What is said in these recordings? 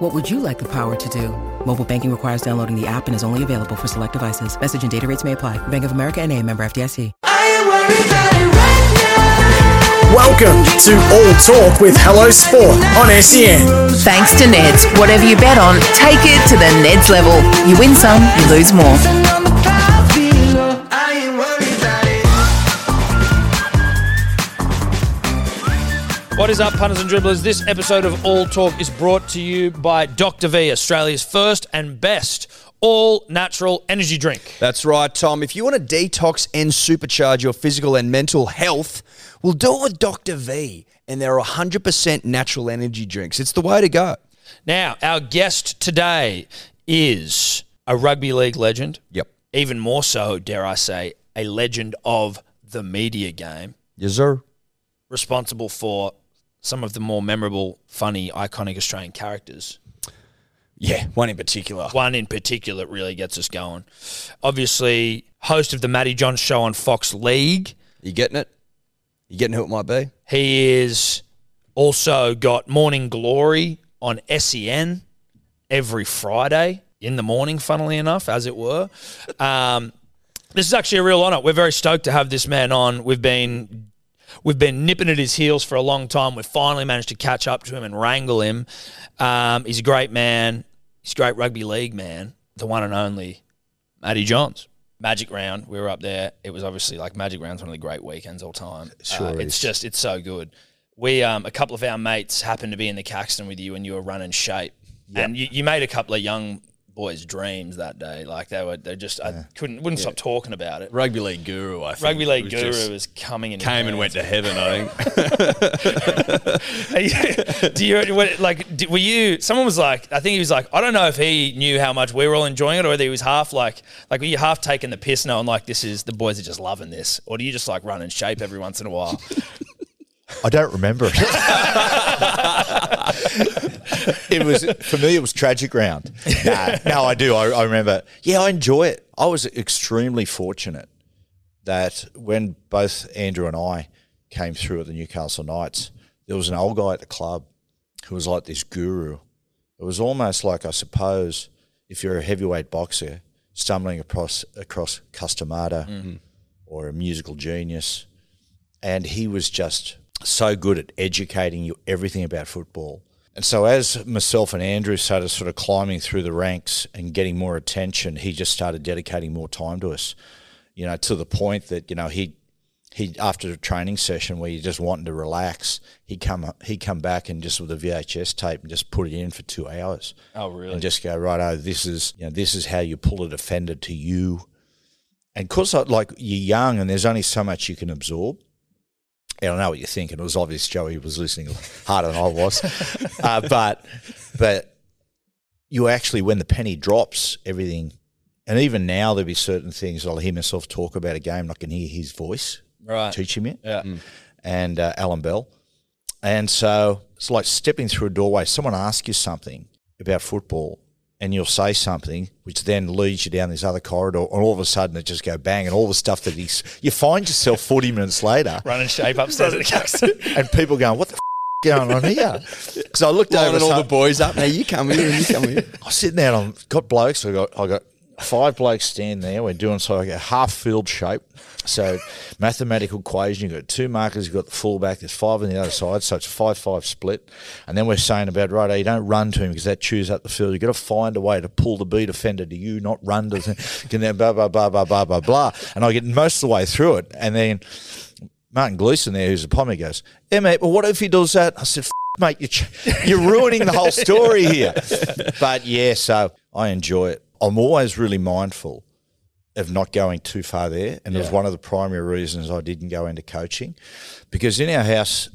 What would you like the power to do? Mobile banking requires downloading the app and is only available for select devices. Message and data rates may apply. Bank of America and a member FDIC. Welcome to All Talk with Hello Sport on SEN. Thanks to Neds. Whatever you bet on, take it to the Neds level. You win some, you lose more. What is up, punters and dribblers? This episode of All Talk is brought to you by Dr. V, Australia's first and best all natural energy drink. That's right, Tom. If you want to detox and supercharge your physical and mental health, we'll do it with Dr. V. And they're 100% natural energy drinks. It's the way to go. Now, our guest today is a rugby league legend. Yep. Even more so, dare I say, a legend of the media game, Yes, sir. responsible for some of the more memorable, funny, iconic Australian characters. Yeah, one in particular. One in particular that really gets us going. Obviously, host of the Matty Johns show on Fox League. You getting it? You getting who it might be? He is also got Morning Glory on SEN every Friday in the morning, funnily enough, as it were. Um, this is actually a real honour. We're very stoked to have this man on. We've been we've been nipping at his heels for a long time. We've finally managed to catch up to him and wrangle him. Um, he's a great man. He's a great rugby league man. The one and only Matty Johns. Magic Round, we were up there. It was obviously like Magic Round's one of the great weekends all time. Sure Uh, it's just it's so good. We um, a couple of our mates happened to be in the Caxton with you and you were running shape, and you, you made a couple of young boys' dreams that day. Like they were, they just I couldn't wouldn't stop talking about it. Rugby league guru, I think. Rugby league was guru just- is coming and came and went to heaven. I think. Do you like? d- Were you? Someone was like, I think he was like, I don't know if he knew how much we were all enjoying it, or whether he was half like, like, were you half taking the piss, knowing like this is the boys are just loving this, or do you just like run in shape every once in a while? I don't remember it. it was for me. It was tragic round. Nah, no, I do. I, I remember. Yeah, I enjoy it. I was extremely fortunate that when both Andrew and I came through at the Newcastle Knights, there was an old guy at the club who was like this guru. It was almost like I suppose if you're a heavyweight boxer stumbling across across Cus D'Amato mm-hmm. or a musical genius, and he was just so good at educating you everything about football. And so, as myself and Andrew started sort of climbing through the ranks and getting more attention, he just started dedicating more time to us. You know, to the point that you know he he after a training session where you just wanting to relax, he come he come back and just with a VHS tape and just put it in for two hours. Oh, really? And just go right. Oh, this is you know this is how you pull a defender to you. And because I like you're young and there's only so much you can absorb. And I know what you're thinking. It was obvious Joey was listening harder than I was, uh, but but you actually when the penny drops, everything. And even now, there'll be certain things that I'll hear myself talk about a game. and I can hear his voice Right. teaching me it Yeah. and uh, Alan Bell. And so it's like stepping through a doorway. Someone asks you something about football, and you'll say something, which then leads you down this other corridor, and all of a sudden it just go bang, and all the stuff that he's. You find yourself forty minutes later, Running shape upstairs at the and people going, "What the f- going on here?" Because I looked over, Lining all so- the boys up. Now you come here and you come here. I was sitting there and I've got blokes. I got I got five blokes standing there. We're doing so like a half field shape. So mathematical equation. You've got two markers. You've got the fullback. There's five on the other side. So it's a five five split. And then we're saying about right. You don't run to him because that chews up the field. You've got to find a way to pull the B defender to you, not run to. And then blah blah blah blah blah blah blah. And I get most of the way through it, and then. Martin Gleeson there, who's a pommy, goes, "Yeah, mate. But what if he does that?" I said, F- "Mate, you're, ch- you're ruining the whole story here." But yeah, so I enjoy it. I'm always really mindful of not going too far there, and it was one of the primary reasons I didn't go into coaching, because in our house,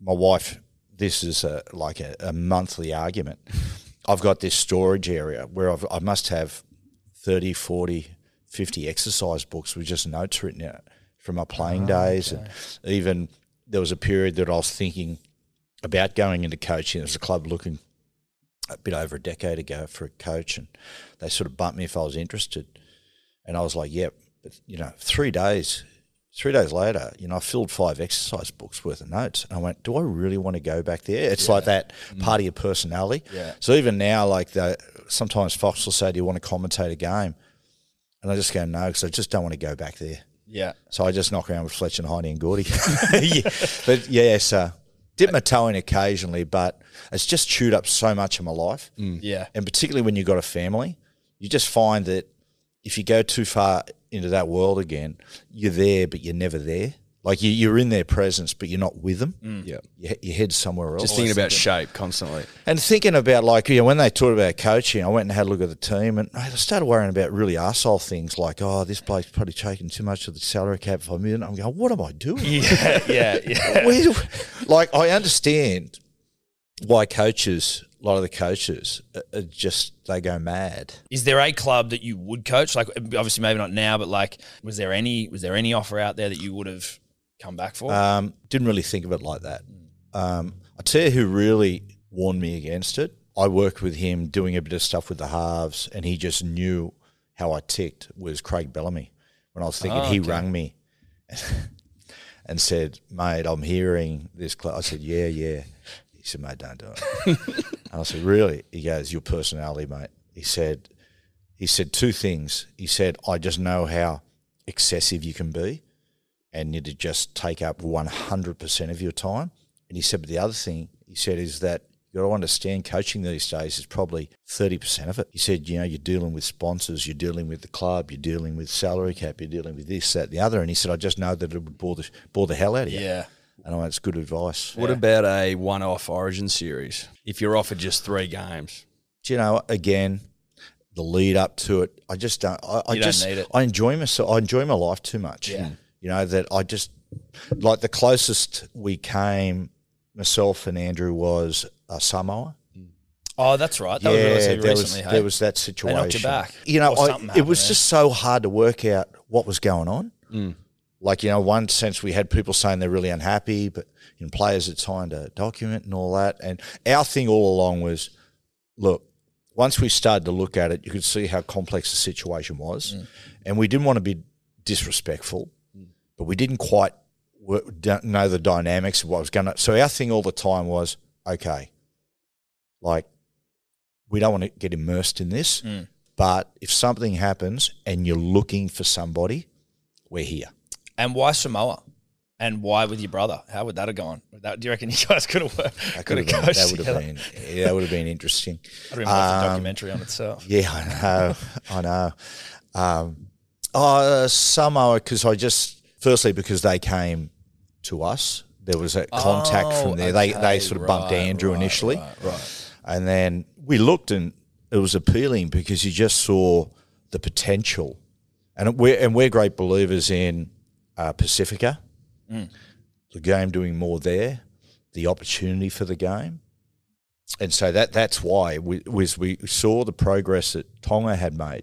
my wife, this is a, like a, a monthly argument. I've got this storage area where I've, I must have 30, 40, 50 exercise books with just notes written it from my playing ah, days, and even there was a period that I was thinking about going into coaching. as a club looking a bit over a decade ago for a coach, and they sort of bumped me if I was interested, and I was like, "Yep." But you know, three days, three days later, you know, I filled five exercise books worth of notes, and I went, "Do I really want to go back there?" It's like that mm. part of your personality. Yeah. So even now, like the sometimes Fox will say, "Do you want to commentate a game?" And I just go, "No," because I just don't want to go back there. Yeah. So I just knock around with Fletcher and Heine and Gordy. yeah. But yeah, so dip my toe in occasionally, but it's just chewed up so much of my life. Mm. Yeah. And particularly when you've got a family, you just find that if you go too far into that world again, you're there, but you're never there. Like you, you're in their presence, but you're not with them. Mm. Yeah. Your, your head's somewhere else. Just thinking about shape constantly. And thinking about like, you know, when they talked about coaching, I went and had a look at the team and I started worrying about really arsehole things like, oh, this bloke's probably taking too much of the salary cap for a million. I'm going, what am I doing? Yeah, yeah, yeah. Where like, I understand why coaches, a lot of the coaches, are- are just, they go mad. Is there a club that you would coach? Like, obviously, maybe not now, but like, was there any was there any offer out there that you would have come back for? Um, didn't really think of it like that. Um, I tell you who really warned me against it. I worked with him doing a bit of stuff with the halves, and he just knew how I ticked. Was Craig Bellamy when I was thinking Oh, he okay. rang me and said, "Mate, I'm hearing this." Cl-. I said, "Yeah, yeah." He said, "Mate, don't do it." and I said, "Really?" He goes, "Your personality, mate." He said, "He said two things." He said, "I just know how excessive you can be." And you to just take up 100% of your time. And he said, but the other thing he said is that you got to understand coaching these days is probably 30% of it. He said, you know, you're dealing with sponsors, you're dealing with the club, you're dealing with salary cap, you're dealing with this, that, the other. And he said, I just know that it would bore the, bore the hell out of you. Yeah. And I went, it's good advice. What about a one-off Origin series? If you're offered just three games, Do you know, again, the lead up to it, I just don't, I, I don't just, need it. I enjoy myself, I enjoy my life too much. Yeah. You know, that I just, like the closest we came, myself and Andrew, was uh, Samoa. oh, that's right. That was relatively there recently. was hey? there was that situation. back. You know, I, it was happened just so hard to work out what was going on. Mm. Like you know, one sense we had people saying they're really unhappy, but in players had signed a document and all that. And our thing all along was, look, once we started to look at it, you could see how complex the situation was, Mm. and we didn't want to be disrespectful, but we didn't quite work, know the dynamics of what was going to. So our thing all the time was, okay, like we don't want to get immersed in this, Mm. but if something happens and you're looking for somebody, we're here. And why Samoa? And why with your brother? How would that have gone? That, do you reckon you guys could have worked? That Could have been, that would have been yeah, that would have been interesting. I'd have watched a Um, documentary on itself. Yeah, I know, I know. Um, oh, Samoa, because I just firstly because they came to us, there was a contact Oh, from there. They okay, they sort of bumped right, Andrew right, initially, right, right. and then we looked and it was appealing because you just saw the potential, and we're and we're great believers in uh, Pacifica, Mm. the game doing more there, the opportunity for the game, and so that that's why we was we saw the progress that Tonga had made.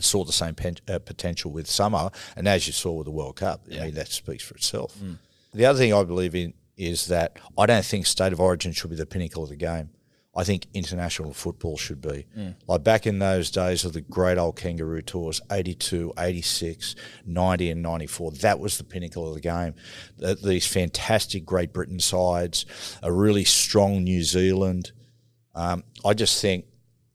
Saw the same pen, uh, potential with Samoa, and as you saw with the World Cup, I mean that speaks for itself. The other thing I believe in is that I don't think state of origin should be the pinnacle of the game. I think international football should be. Like back in those days of the great old kangaroo tours, 82, 86, 90, and 94, that was the pinnacle of the game. Th- These fantastic Great Britain sides, a really strong New Zealand. Um, I just think,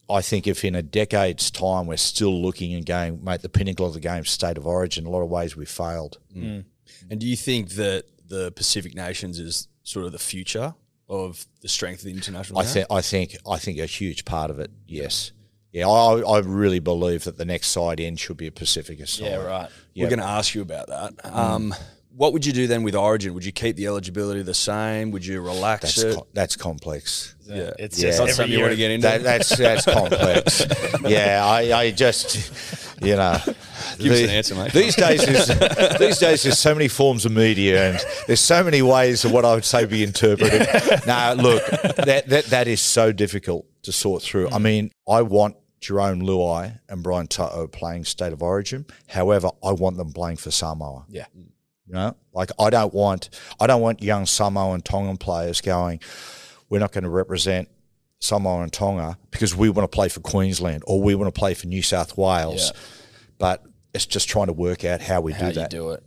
I think if in a decade's time we're still looking and going, mate, the pinnacle of the game, state of origin, a lot of ways we failed. Mm. Mm. and do you think that the Pacific nations is sort of the future of the strength of the international? I think I think I think a huge part of it. Yes. Yeah, I, I really believe that the next side in should be a Pacifica side. Yeah, right. We're going to ask you about that. Mm. Um, what would you do then with Origin? Would you keep the eligibility the same? Would you relax That's it? co- that's complex. yeah, It's Yeah. just Not every something you want to get into. That, that's that's complex. yeah, I, I just you know. Give us the- an answer, mate. These days, there's, these days, there's so many forms of media, and there's so many ways of what I would say be interpreted. now, look, that, that that is so difficult to sort through. I mm. mean, I want Jerome Luai and Brian To'o playing State of Origin. However, I want them playing for Samoa. Yeah. Mm. You know, like I don't want I don't want young Samoa and Tongan players going. We're not going to represent Samoa and Tonga because we want to play for Queensland or we want to play for New South Wales. Yeah. But it's just trying to work out how we How do that. do it.